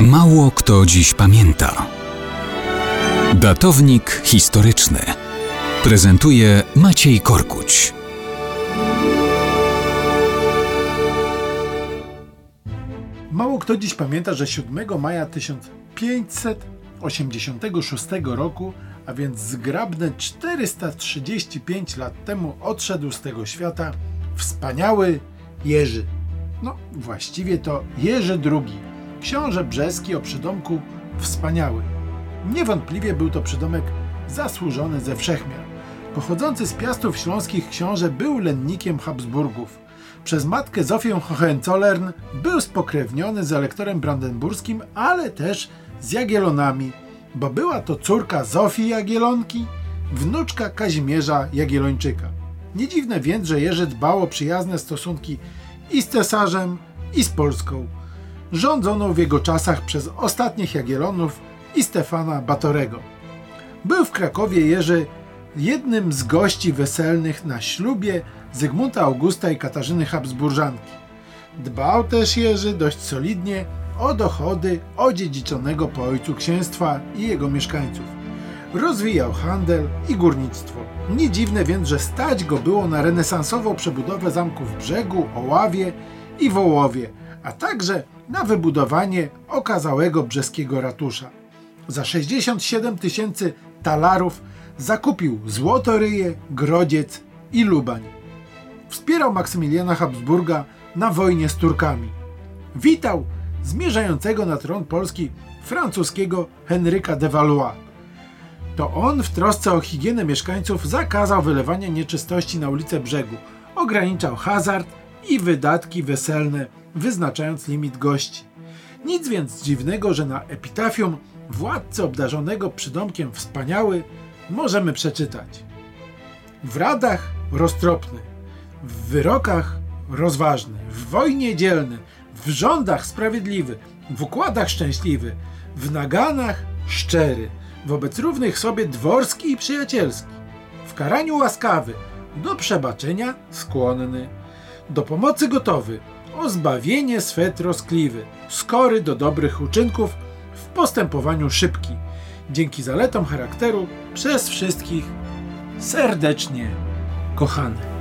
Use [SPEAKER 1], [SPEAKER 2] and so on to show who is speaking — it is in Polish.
[SPEAKER 1] Mało kto dziś pamięta. Datownik historyczny prezentuje Maciej Korkuć.
[SPEAKER 2] Mało kto dziś pamięta, że 7 maja 1586 roku, a więc zgrabne 435 lat temu odszedł z tego świata wspaniały Jerzy. No, właściwie to Jerzy II, książę brzeski o przydomku Wspaniały. Niewątpliwie był to przydomek zasłużony ze wszechmiar. Pochodzący z Piastów Śląskich książę był lennikiem Habsburgów. Przez matkę Zofię Hohenzollern był spokrewniony z elektorem brandenburskim, ale też z Jagielonami, bo była to córka Zofii Jagielonki, wnuczka Kazimierza Jagiellończyka. Nie dziwne więc, że Jerzy dbał o przyjazne stosunki i z cesarzem, i z Polską, rządzoną w jego czasach przez ostatnich Jagiellonów i Stefana Batorego. Był w Krakowie Jerzy jednym z gości weselnych na ślubie Zygmunta Augusta i Katarzyny Habsburżanki. Dbał też Jerzy dość solidnie o dochody odziedziczonego po ojcu księstwa i jego mieszkańców. Rozwijał handel i górnictwo. Nie dziwne więc, że stać go było na renesansową przebudowę zamków Brzegu, Oławie i Wołowie, a także na wybudowanie okazałego brzeskiego ratusza. Za 67 tysięcy talarów zakupił Złotoryje, Grodziec i Lubań. Wspierał Maksymiliana Habsburga na wojnie z Turkami. Witał zmierzającego na tron Polski francuskiego Henryka de Valois. To on w trosce o higienę mieszkańców zakazał wylewania nieczystości na ulicę brzegu, ograniczał hazard i wydatki weselne, wyznaczając limit gości. Nic więc dziwnego, że na epitafium władcy obdarzonego przydomkiem wspaniały możemy przeczytać. W radach roztropny, w wyrokach rozważny, w wojnie dzielny, w rządach sprawiedliwy, w układach szczęśliwy, w naganach szczery, wobec równych sobie dworski i przyjacielski, w karaniu łaskawy, do przebaczenia skłonny, do pomocy gotowy, o zbawienie swe troskliwy, skory do dobrych uczynków, w postępowaniu szybki, dzięki zaletom charakteru przez wszystkich serdecznie kochany.